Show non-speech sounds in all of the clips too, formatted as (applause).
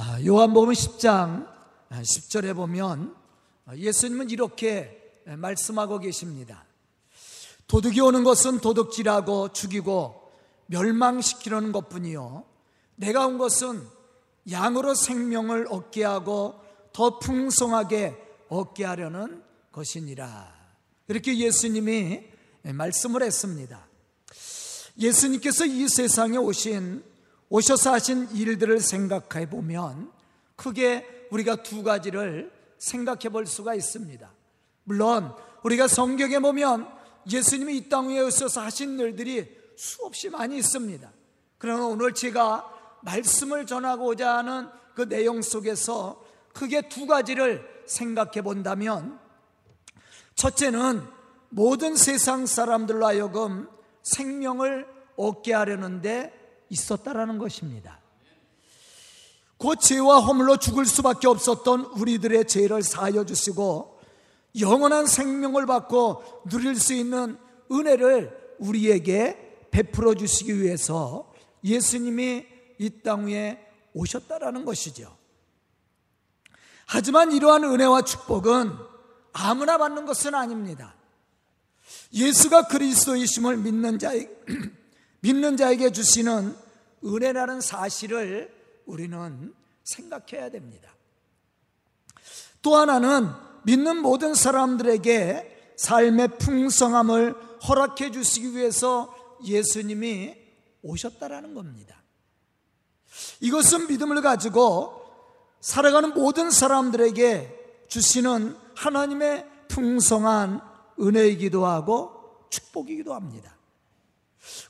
아, 요한복음 10장 10절에 보면 예수님은 이렇게 말씀하고 계십니다. 도둑이 오는 것은 도둑질하고 죽이고 멸망시키려는 것뿐이요. 내가 온 것은 양으로 생명을 얻게 하고 더 풍성하게 얻게 하려는 것이니라. 이렇게 예수님이 말씀을 했습니다. 예수님께서 이 세상에 오신 오셔서 하신 일들을 생각해 보면 크게 우리가 두 가지를 생각해 볼 수가 있습니다. 물론 우리가 성경에 보면 예수님이 이 땅 위에 오셔서 하신 일들이 수없이 많이 있습니다. 그러나 오늘 제가 말씀을 전하고자 하는 그 내용 속에서 크게 두 가지를 생각해 본다면 첫째는 모든 세상 사람들로 하여금 생명을 얻게 하려는데 있었다라는 것입니다. 곧 죄와 허물로 죽을 수밖에 없었던 우리들의 죄를 사하여 주시고 영원한 생명을 받고 누릴 수 있는 은혜를 우리에게 베풀어 주시기 위해서 예수님이 이 땅 위에 오셨다라는 것이죠. 하지만 이러한 은혜와 축복은 아무나 받는 것은 아닙니다. 예수가 그리스도이심을 믿는 자에 (clears throat) 믿는 자에게 주시는 은혜라는 사실을 우리는 생각해야 됩니다. 또 하나는 믿는 모든 사람들에게 삶의 풍성함을 허락해 주시기 위해서 예수님이 오셨다라는 겁니다. 이것은 믿음을 가지고 살아가는 모든 사람들에게 주시는 하나님의 풍성한 은혜이기도 하고 축복이기도 합니다.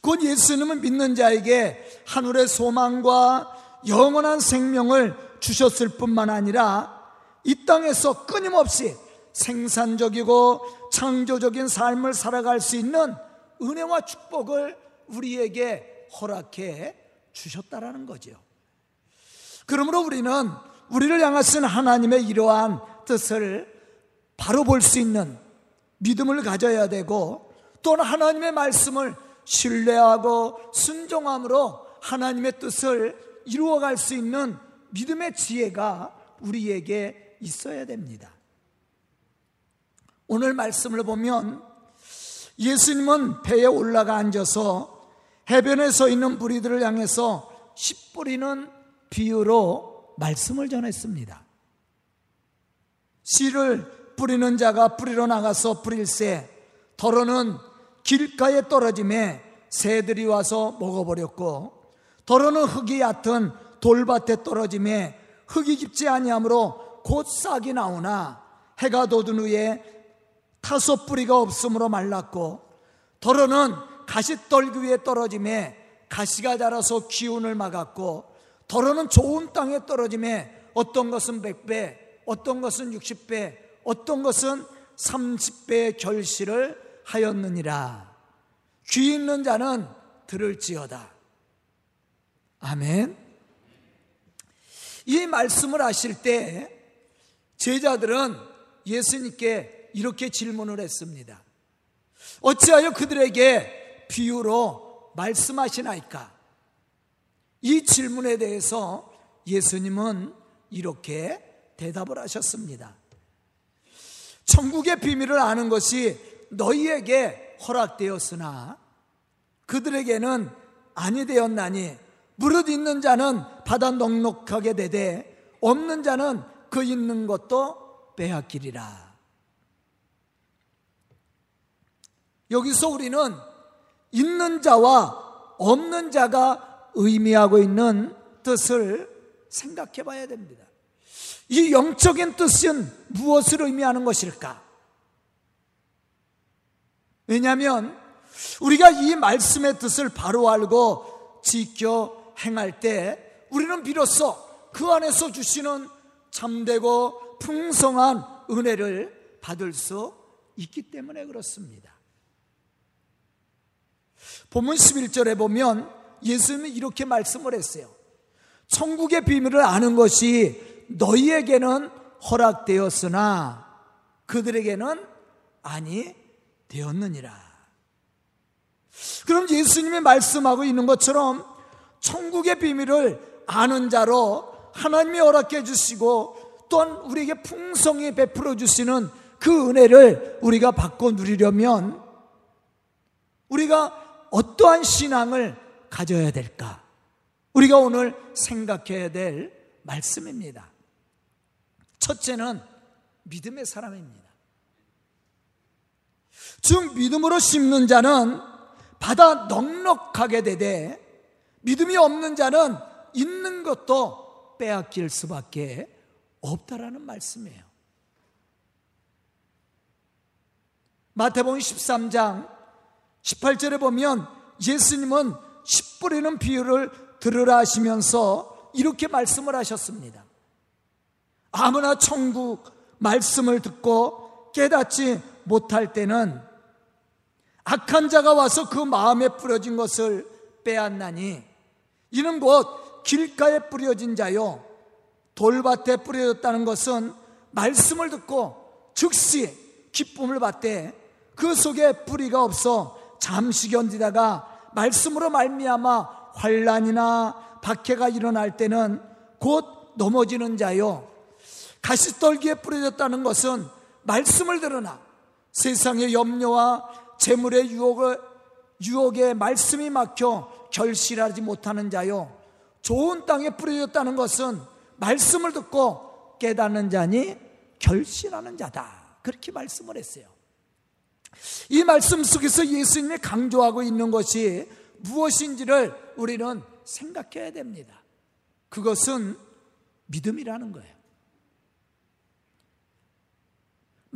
곧 예수님은 믿는 자에게 하늘의 소망과 영원한 생명을 주셨을 뿐만 아니라 이 땅에서 끊임없이 생산적이고 창조적인 삶을 살아갈 수 있는 은혜와 축복을 우리에게 허락해 주셨다라는 거죠. 그러므로 우리는 우리를 향하신 하나님의 이러한 뜻을 바로 볼 수 있는 믿음을 가져야 되고 또는 하나님의 말씀을 신뢰하고 순종함으로 하나님의 뜻을 이루어갈 수 있는 믿음의 지혜가 우리에게 있어야 됩니다. 오늘 말씀을 보면 예수님은 배에 올라가 앉아서 해변에 서 있는 무리들을 향해서 씨 뿌리는 비유로 말씀을 전했습니다. 씨를 뿌리는 자가 뿌리러 나가서 뿌릴새 더러는 길가에 떨어짐에 새들이 와서 먹어버렸고 더러는 흙이 얕은 돌밭에 떨어짐에 흙이 깊지 아니하므로 곧 싹이 나오나 해가 돋은 후에 타소 뿌리가 없으므로 말랐고 더러는 가시떨기 위에 떨어짐에 가시가 자라서 기운을 막았고 더러는 좋은 땅에 떨어짐에 어떤 것은 100배 어떤 것은 60배 어떤 것은 30배의 결실을 하였느니라. 귀 있는 자는 들을지어다. 아멘. 이 말씀을 하실 때 제자들은 예수님께 이렇게 질문을 했습니다. 어찌하여 그들에게 비유로 말씀하시나이까? 이 질문에 대해서 예수님은 이렇게 대답을 하셨습니다. 천국의 비밀을 아는 것이 너희에게 허락되었으나 그들에게는 아니 되었나니 무릇 있는 자는 바다 넉넉하게 되되 없는 자는 그 있는 것도 빼앗기리라. 여기서 우리는 있는 자와 없는 자가 의미하고 있는 뜻을 생각해 봐야 됩니다. 이 영적인 뜻은 무엇을 의미하는 것일까? 왜냐하면 우리가 이 말씀의 뜻을 바로 알고 지켜 행할 때 우리는 비로소 그 안에서 주시는 참되고 풍성한 은혜를 받을 수 있기 때문에 그렇습니다. 본문 11절에 보면 예수님이 이렇게 말씀을 했어요. 천국의 비밀을 아는 것이 너희에게는 허락되었으나 그들에게는 아니 되었느니라. 그럼 예수님이 말씀하고 있는 것처럼 천국의 비밀을 아는 자로 하나님이 허락해 주시고 또한 우리에게 풍성히 베풀어 주시는 그 은혜를 우리가 받고 누리려면 우리가 어떠한 신앙을 가져야 될까? 우리가 오늘 생각해야 될 말씀입니다. 첫째는 믿음의 사람입니다. 즉, 믿음으로 심는 자는 받아 넉넉하게 되되, 믿음이 없는 자는 있는 것도 빼앗길 수밖에 없다라는 말씀이에요. 마태복음 13장 18절에 보면 예수님은 10뿌리는 비유를 들으라 하시면서 이렇게 말씀을 하셨습니다. 아무나 천국 말씀을 듣고 깨닫지 못할 때는 악한 자가 와서 그 마음에 뿌려진 것을 빼앗나니 이는 곧 길가에 뿌려진 자요 돌밭에 뿌려졌다는 것은 말씀을 듣고 즉시 기쁨을 받되 그 속에 뿌리가 없어 잠시 견디다가 말씀으로 말미암아 환란이나 박해가 일어날 때는 곧 넘어지는 자요. 가시떨기에 뿌려졌다는 것은 말씀을 들으나 세상의 염려와 재물의 유혹을, 유혹에 말씀이 막혀 결실하지 못하는 자요 좋은 땅에 뿌려졌다는 것은 말씀을 듣고 깨닫는 자니 결실하는 자다 그렇게 말씀을 했어요 이 말씀 속에서 예수님이 강조하고 있는 것이 무엇인지를 우리는 생각해야 됩니다. 그것은 믿음이라는 거예요.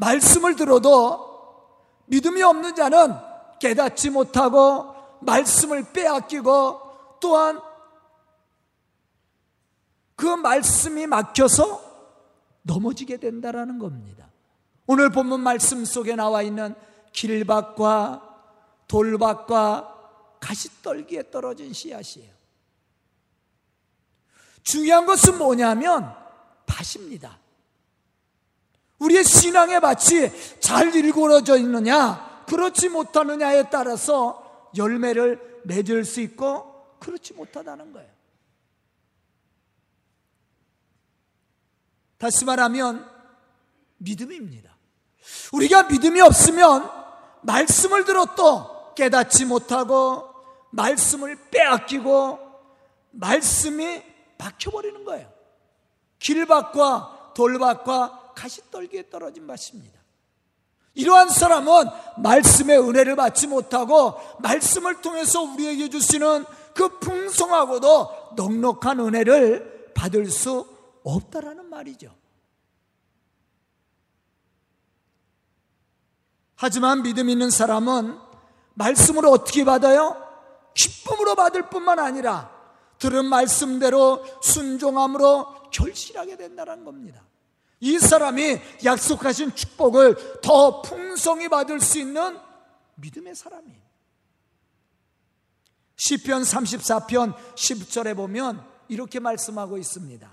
말씀을 들어도 믿음이 없는 자는 깨닫지 못하고 말씀을 빼앗기고 또한 그 말씀이 막혀서 넘어지게 된다라는 겁니다. 오늘 본문 말씀 속에 나와 있는 길밭과 돌밭과 가시떨기에 떨어진 씨앗이에요. 중요한 것은 뭐냐면 밭입니다. 우리의 신앙의 밭이 잘 일구어져 있느냐, 그렇지 못하느냐에 따라서 열매를 맺을 수 있고 그렇지 못하다는 거예요. 다시 말하면 믿음입니다. 우리가 믿음이 없으면 말씀을 들었도 깨닫지 못하고 말씀을 빼앗기고 말씀이 박혀버리는 거예요. 길밭과 돌밭과 가시떨기에 떨어진 밭입니다. 이러한 사람은 말씀의 은혜를 받지 못하고 말씀을 통해서 우리에게 주시는 그 풍성하고도 넉넉한 은혜를 받을 수 없다라는 말이죠. 하지만 믿음 있는 사람은 말씀을 어떻게 받아요? 기쁨으로 받을 뿐만 아니라 들은 말씀대로 순종함으로 결실하게 된다는 겁니다. 이 사람이 약속하신 축복을 더 풍성히 받을 수 있는 믿음의 사람이에요. 시편 34편 10절에 보면 이렇게 말씀하고 있습니다.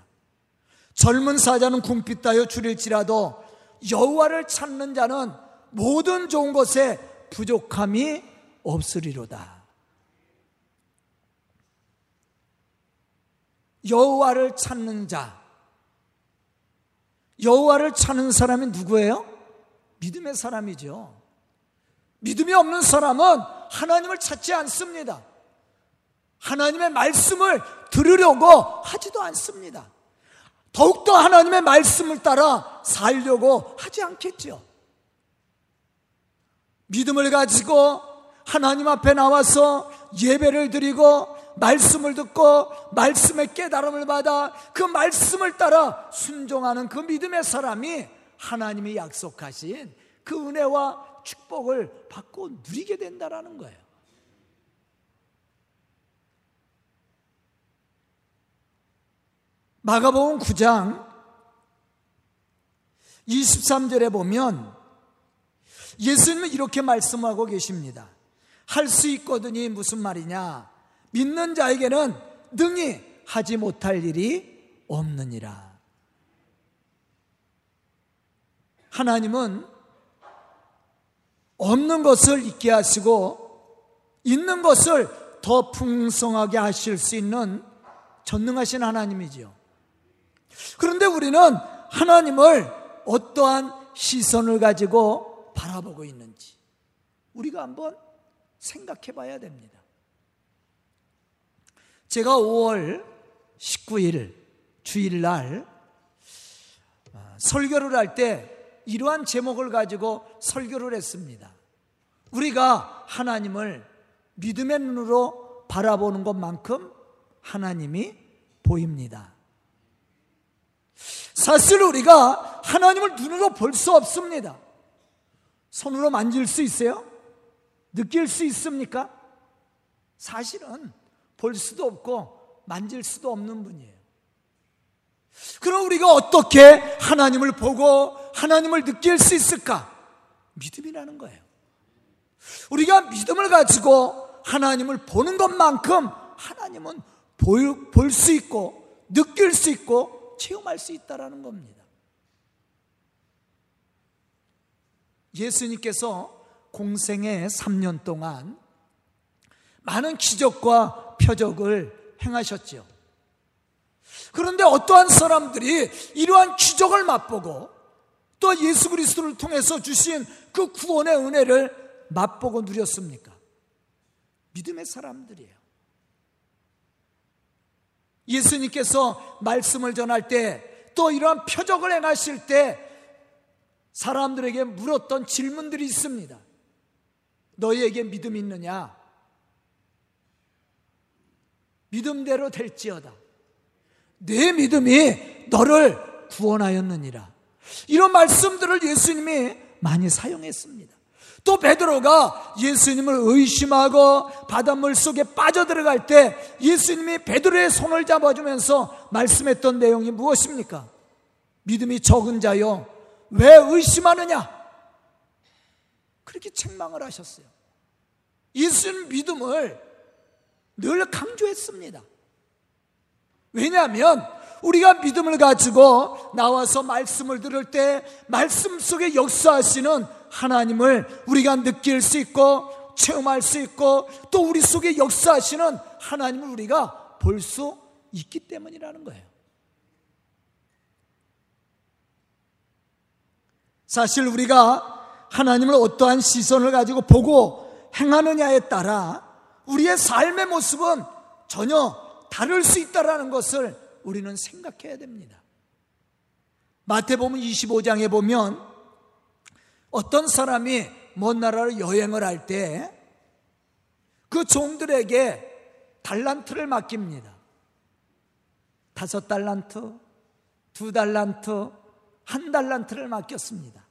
젊은 사자는 궁핍 따여 줄일지라도 여호와를 찾는 자는 모든 좋은 것에 부족함이 없으리로다. 여호와를 찾는 자. 여호와를 찾는 사람이 누구예요? 믿음의 사람이죠. 믿음이 없는 사람은 하나님을 찾지 않습니다. 하나님의 말씀을 들으려고 하지도 않습니다. 더욱더 하나님의 말씀을 따라 살려고 하지 않겠죠. 믿음을 가지고 하나님 앞에 나와서 예배를 드리고 말씀을 듣고 말씀의 깨달음을 받아 그 말씀을 따라 순종하는 그 믿음의 사람이 하나님이 약속하신 그 은혜와 축복을 받고 누리게 된다라는 거예요. 마가복음 9장 23절에 보면 예수님은 이렇게 말씀하고 계십니다. 할 수 있거든이 무슨 말이냐? 믿는 자에게는 능히 하지 못할 일이 없느니라. 하나님은 없는 것을 있게 하시고 있는 것을 더 풍성하게 하실 수 있는 전능하신 하나님이지요. 그런데 우리는 하나님을 어떠한 시선을 가지고 바라보고 있는지 우리가 한번 생각해 봐야 됩니다. 제가 5월 19일 주일날 아, 설교를 할 때 이러한 제목을 가지고 설교를 했습니다. 우리가 하나님을 믿음의 눈으로 바라보는 것만큼 하나님이 보입니다. 사실 우리가 하나님을 눈으로 볼 수 없습니다. 손으로 만질 수 있어요? 느낄 수 있습니까? 사실은 볼 수도 없고 만질 수도 없는 분이에요. 그럼 우리가 어떻게 하나님을 보고 하나님을 느낄 수 있을까? 믿음이라는 거예요. 우리가 믿음을 가지고 하나님을 보는 것만큼 하나님은 볼 수 있고 느낄 수 있고 체험할 수 있다라는 겁니다. 예수님께서 공생의 3년 동안 많은 기적과 표적을 행하셨지요. 그런데 어떠한 사람들이 이러한 기적을 맛보고 또 예수 그리스도를 통해서 주신 그 구원의 은혜를 맛보고 누렸습니까? 믿음의 사람들이에요. 예수님께서 말씀을 전할 때 또 이러한 표적을 행하실 때 사람들에게 물었던 질문들이 있습니다. 너희에게 믿음 있느냐? 믿음대로 될지어다. 내 믿음이 너를 구원하였느니라. 이런 말씀들을 예수님이 많이 사용했습니다. 또 베드로가 예수님을 의심하고 바닷물 속에 빠져들어갈 때 예수님이 베드로의 손을 잡아주면서 말씀했던 내용이 무엇입니까? 믿음이 적은 자요. 왜 의심하느냐? 그렇게 책망을 하셨어요. 예수님 믿음을 늘 강조했습니다. 왜냐하면 우리가 믿음을 가지고 나와서 말씀을 들을 때 말씀 속에 역사하시는 하나님을 우리가 느낄 수 있고 체험할 수 있고 또 우리 속에 역사하시는 하나님을 우리가 볼 수 있기 때문이라는 거예요. 사실 우리가 하나님을 어떠한 시선을 가지고 보고 행하느냐에 따라 우리의 삶의 모습은 전혀 다를 수 있다는 것을 우리는 생각해야 됩니다. 마태복음 25장에 보면 어떤 사람이 먼 나라로 여행을 할 때 그 종들에게 달란트를 맡깁니다. 다섯 달란트, 두 달란트, 한 달란트를 맡겼습니다.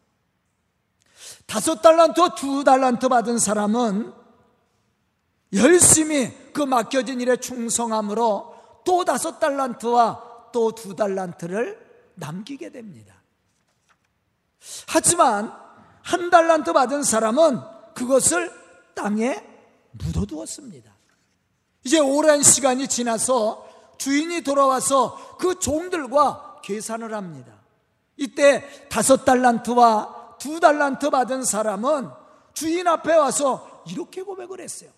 다섯 달란트, 두 달란트 받은 사람은 열심히 그 맡겨진 일에 충성함으로 또 다섯 달란트와 또 두 달란트를 남기게 됩니다. 하지만 한 달란트 받은 사람은 그것을 땅에 묻어두었습니다. 이제 오랜 시간이 지나서 주인이 돌아와서 그 종들과 계산을 합니다. 이때 다섯 달란트와 두 달란트 받은 사람은 주인 앞에 와서 이렇게 고백을 했어요.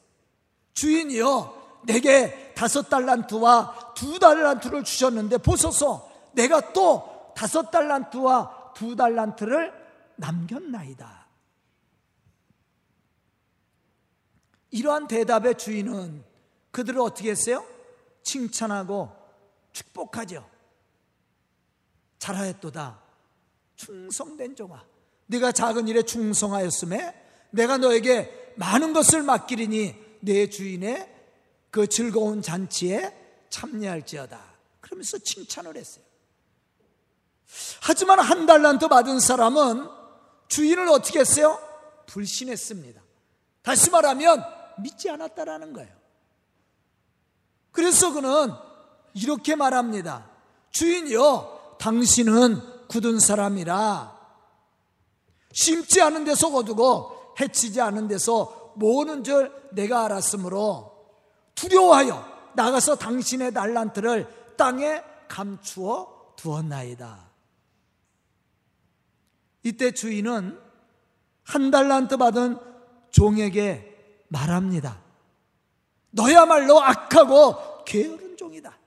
주인이요, 내게 다섯 달란트와 두 달란트를 주셨는데 보소서 내가 또 다섯 달란트와 두 달란트를 남겼나이다. 이러한 대답의 주인은 그들을 어떻게 했어요? 칭찬하고 축복하죠. 잘하였도다. 충성된 종아. 네가 작은 일에 충성하였음에 내가 너에게 많은 것을 맡기리니 내 주인의 그 즐거운 잔치에 참여할지어다. 그러면서 칭찬을 했어요. 하지만 한 달란트 받은 사람은 주인을 어떻게 했어요? 불신했습니다. 다시 말하면 믿지 않았다라는 거예요. 그래서 그는 이렇게 말합니다. 주인이요, 당신은 굳은 사람이라 심지 않은 데서 거두고 해치지 않은 데서 모으는 줄 내가 알았으므로 두려워하여 나가서 당신의 달란트를 땅에 감추어 두었나이다. 이때 주인은 한 달란트 받은 종에게 말합니다. 너야말로 악하고 게으른 종이다.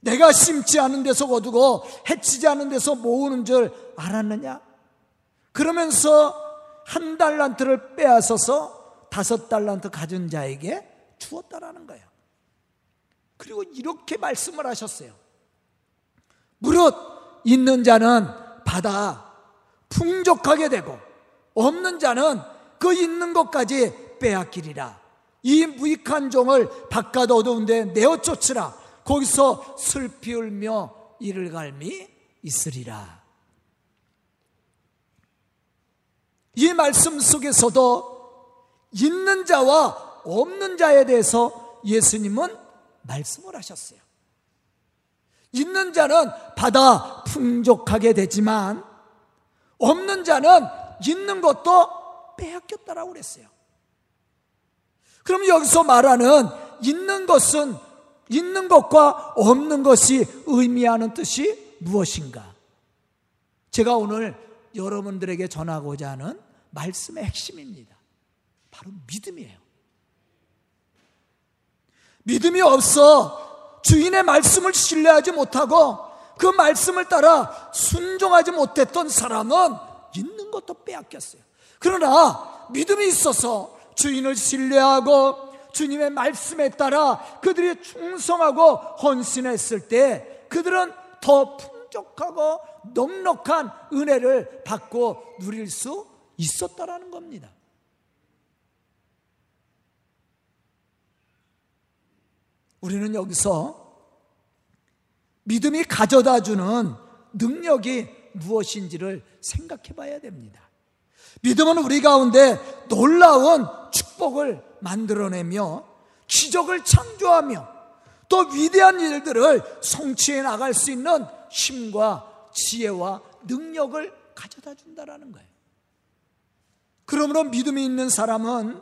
내가 심지 않은 데서 거두고 해치지 않은 데서 모으는 줄 알았느냐? 그러면서 한 달란트를 빼앗아서 다섯 달란트 가진 자에게 주었다라는 거예요. 그리고 이렇게 말씀을 하셨어요. 무릇 있는 자는 받아 풍족하게 되고 없는 자는 그 있는 것까지 빼앗기리라. 이 무익한 종을 바깥 어두운데 내어 쫓으라. 거기서 슬피 울며 이를 갈미 있으리라. 이 말씀 속에서도 있는 자와 없는 자에 대해서 예수님은 말씀을 하셨어요. 있는 자는 받아 풍족하게 되지만 없는 자는 있는 것도 빼앗겼다라고 그랬어요. 그럼 여기서 말하는 있는 것은 있는 것과 없는 것이 의미하는 뜻이 무엇인가? 제가 오늘 여러분들에게 전하고자 하는 말씀의 핵심입니다. 바로 믿음이에요. 믿음이 없어 주인의 말씀을 신뢰하지 못하고 그 말씀을 따라 순종하지 못했던 사람은 있는 것도 빼앗겼어요. 그러나 믿음이 있어서 주인을 신뢰하고 주님의 말씀에 따라 그들이 충성하고 헌신했을 때 그들은 더 풍족하고 넉넉한 은혜를 받고 누릴 수 있었다라는 겁니다. 우리는 여기서 믿음이 가져다 주는 능력이 무엇인지를 생각해 봐야 됩니다. 믿음은 우리 가운데 놀라운 축복을 만들어내며 기적을 창조하며 또 위대한 일들을 성취해 나갈 수 있는 힘과 지혜와 능력을 가져다 준다라는 거예요. 그러므로 믿음이 있는 사람은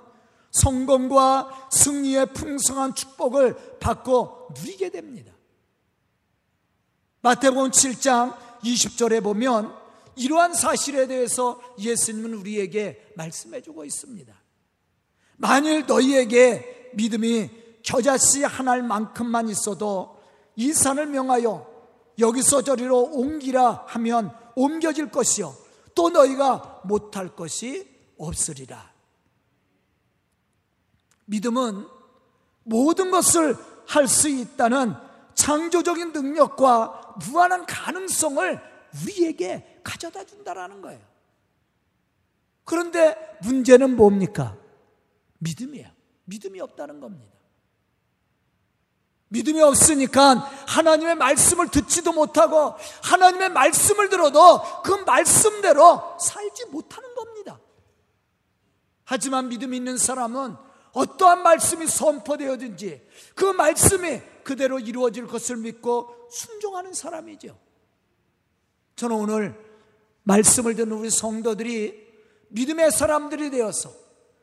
성공과 승리의 풍성한 축복을 받고 누리게 됩니다. 마태복음 7장 20절에 보면 이러한 사실에 대해서 예수님은 우리에게 말씀해 주고 있습니다. 만일 너희에게 믿음이 겨자씨 하나일 만큼만 있어도 이 산을 명하여 여기서 저리로 옮기라 하면 옮겨질 것이요. 또 너희가 못할 것이 없으리라. 믿음은 모든 것을 할 수 있다는 창조적인 능력과 무한한 가능성을 우리에게 가져다 준다라는 거예요. 그런데 문제는 뭡니까? 믿음이에요. 믿음이 없다는 겁니다. 믿음이 없으니까 하나님의 말씀을 듣지도 못하고 하나님의 말씀을 들어도 그 말씀대로 살지 못하는 겁니다. 하지만 믿음 있는 사람은 어떠한 말씀이 선포되어든지 그 말씀이 그대로 이루어질 것을 믿고 순종하는 사람이죠. 저는 오늘 말씀을 듣는 우리 성도들이 믿음의 사람들이 되어서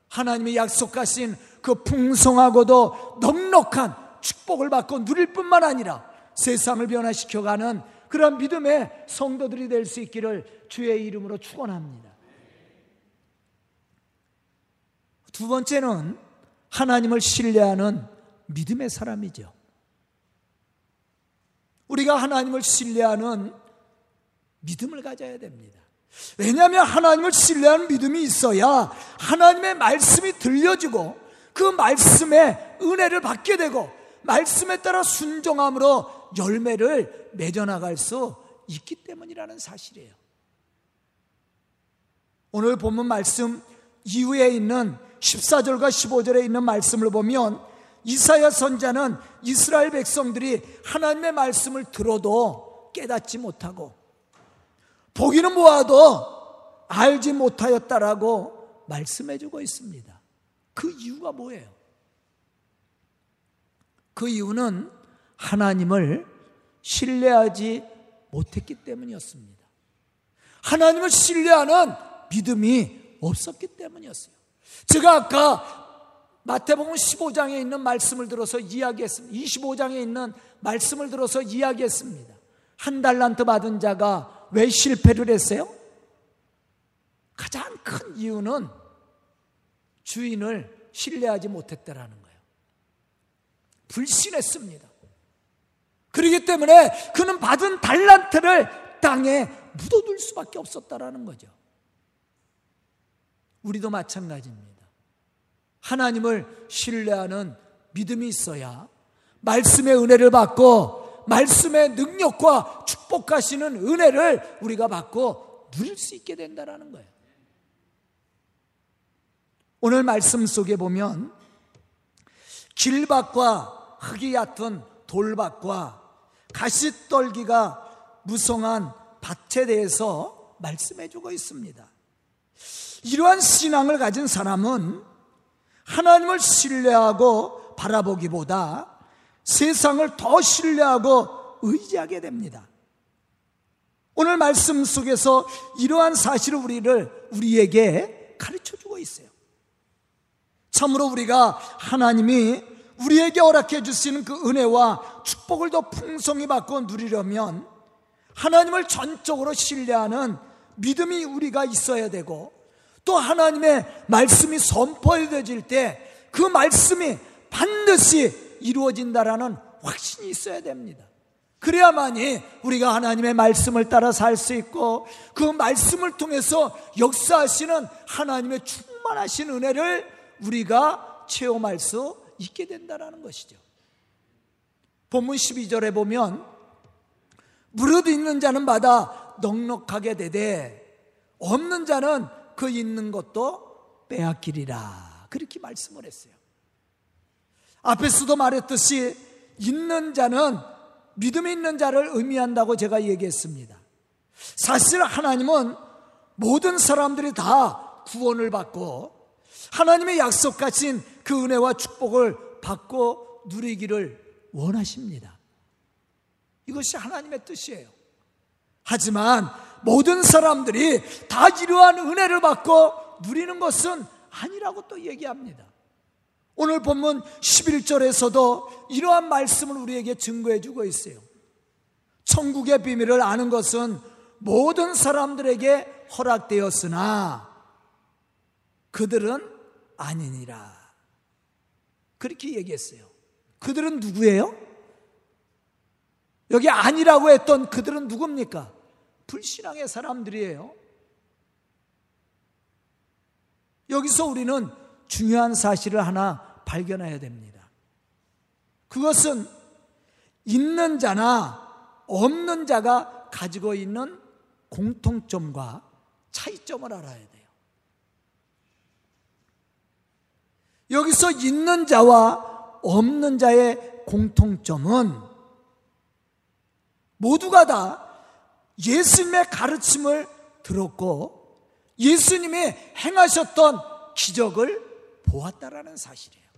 하나님의 약속하신 그 풍성하고도 넉넉한 축복을 받고 누릴 뿐만 아니라 세상을 변화시켜가는 그런 믿음의 성도들이 될 수 있기를 주의 이름으로 축원합니다. 두 번째는 하나님을 신뢰하는 믿음의 사람이죠. 우리가 하나님을 신뢰하는 믿음을 가져야 됩니다. 왜냐하면 하나님을 신뢰하는 믿음이 있어야 하나님의 말씀이 들려지고 그 말씀에 은혜를 받게 되고 말씀에 따라 순종함으로 열매를 맺어나갈 수 있기 때문이라는 사실이에요. 오늘 본문 말씀 이후에 있는 14절과 15절에 있는 말씀을 보면 이사야 선자는 이스라엘 백성들이 하나님의 말씀을 들어도 깨닫지 못하고 보기는 보아도 알지 못하였다라고 말씀해 주고 있습니다. 그 이유가 뭐예요? 그 이유는 하나님을 신뢰하지 못했기 때문이었습니다. 하나님을 신뢰하는 믿음이 없었기 때문이었어요. 제가 아까 마태복음 15장에 있는 말씀을 들어서 이야기했습니다. 25장에 있는 말씀을 들어서 이야기했습니다. 한 달란트 받은 자가 왜 실패를 했어요? 가장 큰 이유는 주인을 신뢰하지 못했다라는 거예요. 불신했습니다. 그렇기 때문에 그는 받은 달란트를 땅에 묻어둘 수밖에 없었다라는 거죠. 우리도 마찬가지입니다. 하나님을 신뢰하는 믿음이 있어야 말씀의 은혜를 받고 말씀의 능력과 축복하시는 은혜를 우리가 받고 누릴 수 있게 된다는 거예요. 오늘 말씀 속에 보면 길밭과 흙이 얕은 돌밭과 가시떨기가 무성한 밭에 대해서 말씀해 주고 있습니다. 이러한 신앙을 가진 사람은 하나님을 신뢰하고 바라보기보다 세상을 더 신뢰하고 의지하게 됩니다. 오늘 말씀 속에서 이러한 사실을 우리를 우리에게 가르쳐 주고 있어요. 참으로 우리가 하나님이 우리에게 허락해 주시는 그 은혜와 축복을 더 풍성히 받고 누리려면 하나님을 전적으로 신뢰하는 믿음이 우리가 있어야 되고 또 하나님의 말씀이 선포해질 때 그 말씀이 반드시 이루어진다라는 확신이 있어야 됩니다. 그래야만이 우리가 하나님의 말씀을 따라 살 수 있고 그 말씀을 통해서 역사하시는 하나님의 충만하신 은혜를 우리가 체험할 수 있게 된다는 것이죠. 본문 12절에 보면 무릇 있는 자는 받아 넉넉하게 되되 없는 자는 그 있는 것도 빼앗기리라. 그렇게 말씀을 했어요. 앞에서도 말했듯이 있는 자는 믿음이 있는 자를 의미한다고 제가 얘기했습니다. 사실 하나님은 모든 사람들이 다 구원을 받고 하나님의 약속하신 그 은혜와 축복을 받고 누리기를 원하십니다. 이것이 하나님의 뜻이에요. 하지만 모든 사람들이 다 이러한 은혜를 받고 누리는 것은 아니라고 또 얘기합니다. 오늘 본문 11절에서도 이러한 말씀을 우리에게 증거해 주고 있어요. 천국의 비밀을 아는 것은 모든 사람들에게 허락되었으나 그들은 아니니라. 그렇게 얘기했어요. 그들은 누구예요? 여기 아니라고 했던 그들은 누굽니까? 불신앙의 사람들이에요. 여기서 우리는 중요한 사실을 하나 발견해야 됩니다. 그것은 있는 자나 없는 자가 가지고 있는 공통점과 차이점을 알아야 돼요. 여기서 있는 자와 없는 자의 공통점은 모두가 다 예수님의 가르침을 들었고 예수님이 행하셨던 기적을 보았다라는 사실이에요.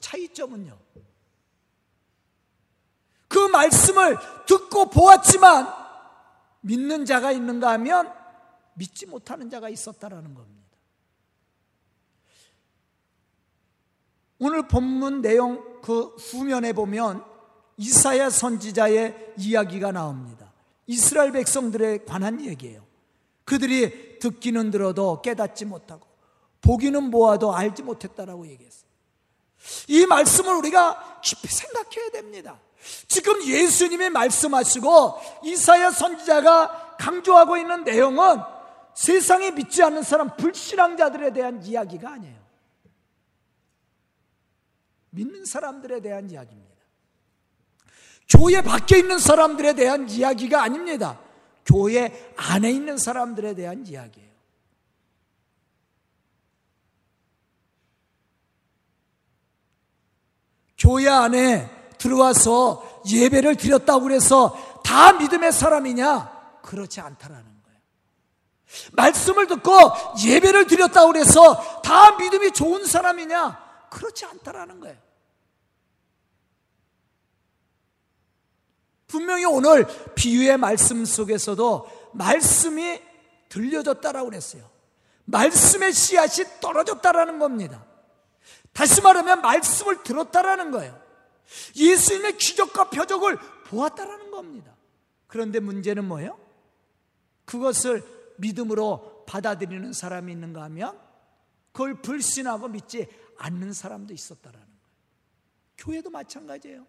차이점은요. 그 말씀을 듣고 보았지만 믿는 자가 있는가 하면 믿지 못하는 자가 있었다라는 겁니다. 오늘 본문 내용 그 후면에 보면 이사야 선지자의 이야기가 나옵니다. 이스라엘 백성들에 관한 얘기예요. 그들이 듣기는 들어도 깨닫지 못하고 보기는 보아도 알지 못했다라고 얘기했어요. 이 말씀을 우리가 깊이 생각해야 됩니다. 지금 예수님이 말씀하시고 이사야 선지자가 강조하고 있는 내용은 세상에 믿지 않는 사람 불신앙자들에 대한 이야기가 아니에요. 믿는 사람들에 대한 이야기입니다. 교회 밖에 있는 사람들에 대한 이야기가 아닙니다. 교회 안에 있는 사람들에 대한 이야기예요. 교회 안에 들어와서 예배를 드렸다고 그래서 다 믿음의 사람이냐? 그렇지 않다라는 거예요. 말씀을 듣고 예배를 드렸다고 그래서 다 믿음이 좋은 사람이냐? 그렇지 않다라는 거예요. 분명히 오늘 비유의 말씀 속에서도 말씀이 들려졌다라고 그랬어요. 말씀의 씨앗이 떨어졌다라는 겁니다. 다시 말하면 말씀을 들었다라는 거예요. 예수님의 기적과 표적을 보았다라는 겁니다. 그런데 문제는 뭐예요? 그것을 믿음으로 받아들이는 사람이 있는가 하면 그걸 불신하고 믿지 않는 사람도 있었다라는 거예요. 교회도 마찬가지예요.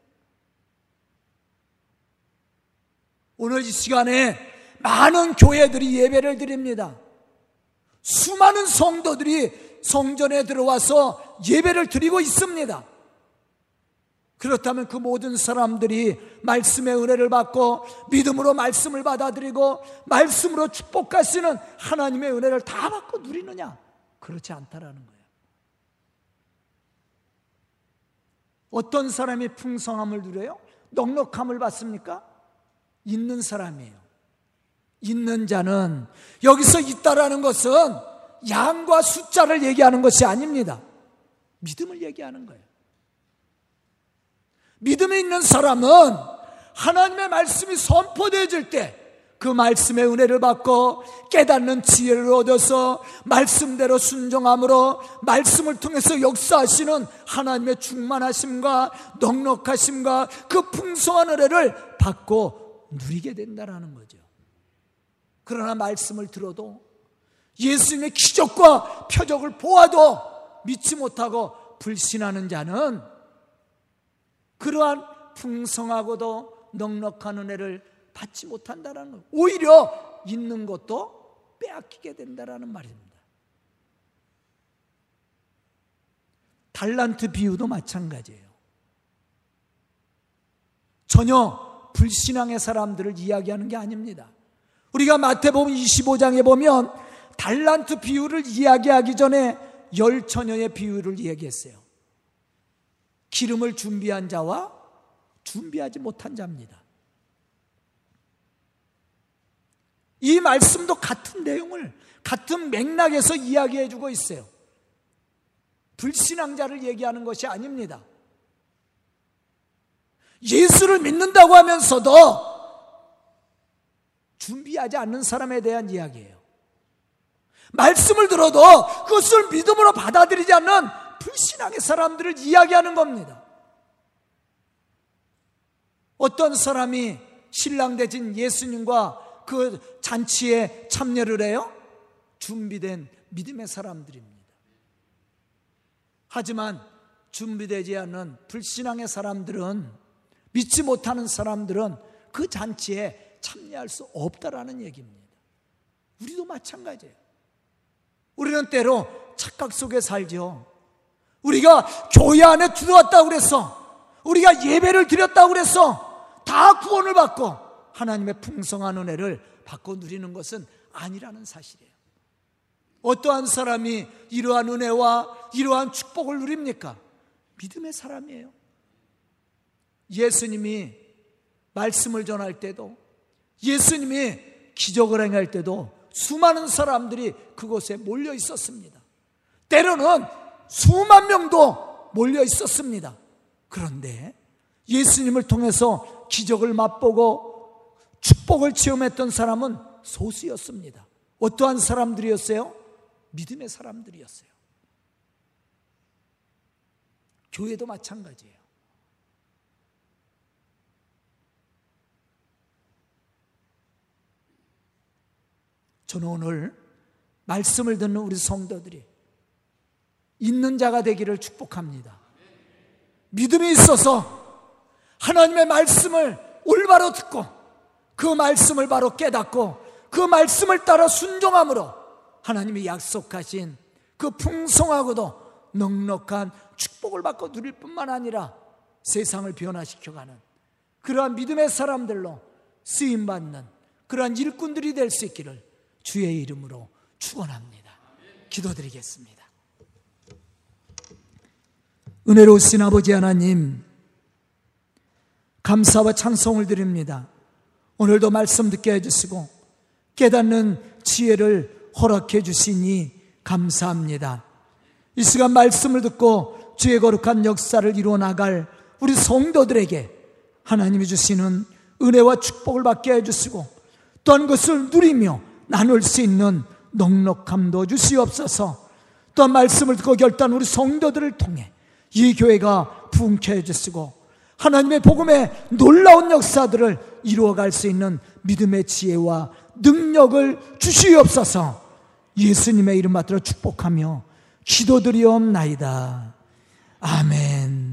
오늘 이 시간에 많은 교회들이 예배를 드립니다. 수많은 성도들이 성전에 들어와서 예배를 드리고 있습니다. 그렇다면 그 모든 사람들이 말씀의 은혜를 받고 믿음으로 말씀을 받아들이고 말씀으로 축복하시는 하나님의 은혜를 다 받고 누리느냐? 그렇지 않다라는 거예요. 어떤 사람이 풍성함을 누려요? 넉넉함을 받습니까? 있는 사람이에요. 있는 자는 여기서 있다라는 것은 양과 숫자를 얘기하는 것이 아닙니다. 믿음을 얘기하는 거예요. 믿음이 있는 사람은 하나님의 말씀이 선포되어질 때 그 말씀의 은혜를 받고 깨닫는 지혜를 얻어서 말씀대로 순종함으로 말씀을 통해서 역사하시는 하나님의 충만하심과 넉넉하심과 그 풍성한 은혜를 받고 누리게 된다는 거죠. 그러나 말씀을 들어도 예수님의 기적과 표적을 보아도 믿지 못하고 불신하는 자는 그러한 풍성하고도 넉넉한 은혜를 받지 못한다는 것. 오히려 있는 것도 빼앗기게 된다는 말입니다. 달란트 비유도 마찬가지예요. 전혀 불신앙의 사람들을 이야기하는 게 아닙니다. 우리가 마태복음 25장에 보면 달란트 비유를 이야기하기 전에 열 처녀의 비유를 이야기했어요. 기름을 준비한 자와 준비하지 못한 자입니다. 이 말씀도 같은 내용을 같은 맥락에서 이야기해 주고 있어요. 불신앙자를 얘기하는 것이 아닙니다. 예수를 믿는다고 하면서도 준비하지 않는 사람에 대한 이야기예요. 말씀을 들어도 그것을 믿음으로 받아들이지 않는 불신앙의 사람들을 이야기하는 겁니다. 어떤 사람이 신랑 대진 예수님과 그 잔치에 참여를 해요? 준비된 믿음의 사람들입니다. 하지만 준비되지 않은 불신앙의 사람들은 믿지 못하는 사람들은 그 잔치에 참여할 수 없다라는 얘기입니다. 우리도 마찬가지예요. 우리는 때로 착각 속에 살죠. 우리가 교회 안에 들어왔다고 그랬어. 우리가 예배를 드렸다고 그랬어. 다 구원을 받고 하나님의 풍성한 은혜를 받고 누리는 것은 아니라는 사실이에요. 어떠한 사람이 이러한 은혜와 이러한 축복을 누립니까? 믿음의 사람이에요. 예수님이 말씀을 전할 때도 예수님이 기적을 행할 때도 수많은 사람들이 그곳에 몰려 있었습니다. 때로는 수만 명도 몰려 있었습니다. 그런데 예수님을 통해서 기적을 맛보고 축복을 체험했던 사람은 소수였습니다. 어떠한 사람들이었어요? 믿음의 사람들이었어요. 교회도 마찬가지예요. 저는 오늘 말씀을 듣는 우리 성도들이 있는 자가 되기를 축복합니다. 믿음이 있어서 하나님의 말씀을 올바로 듣고 그 말씀을 바로 깨닫고 그 말씀을 따라 순종함으로 하나님이 약속하신 그 풍성하고도 넉넉한 축복을 받고 누릴 뿐만 아니라 세상을 변화시켜가는 그러한 믿음의 사람들로 쓰임받는 그러한 일꾼들이 될 수 있기를 주의 이름으로 축원합니다. 기도드리겠습니다. 은혜로우신 아버지 하나님 감사와 찬송을 드립니다. 오늘도 말씀 듣게 해주시고 깨닫는 지혜를 허락해 주시니 감사합니다. 이 시간 말씀을 듣고 주의 거룩한 역사를 이루어 나갈 우리 성도들에게 하나님이 주시는 은혜와 축복을 받게 해주시고 또한 것을 누리며 나눌 수 있는 넉넉함도 주시옵소서. 또 말씀을 듣고 결단 우리 성도들을 통해 이 교회가 부흥케 해주시고 하나님의 복음의 놀라운 역사들을 이루어갈 수 있는 믿음의 지혜와 능력을 주시옵소서. 예수님의 이름 받들어 축복하며 기도드리옵나이다. 아멘.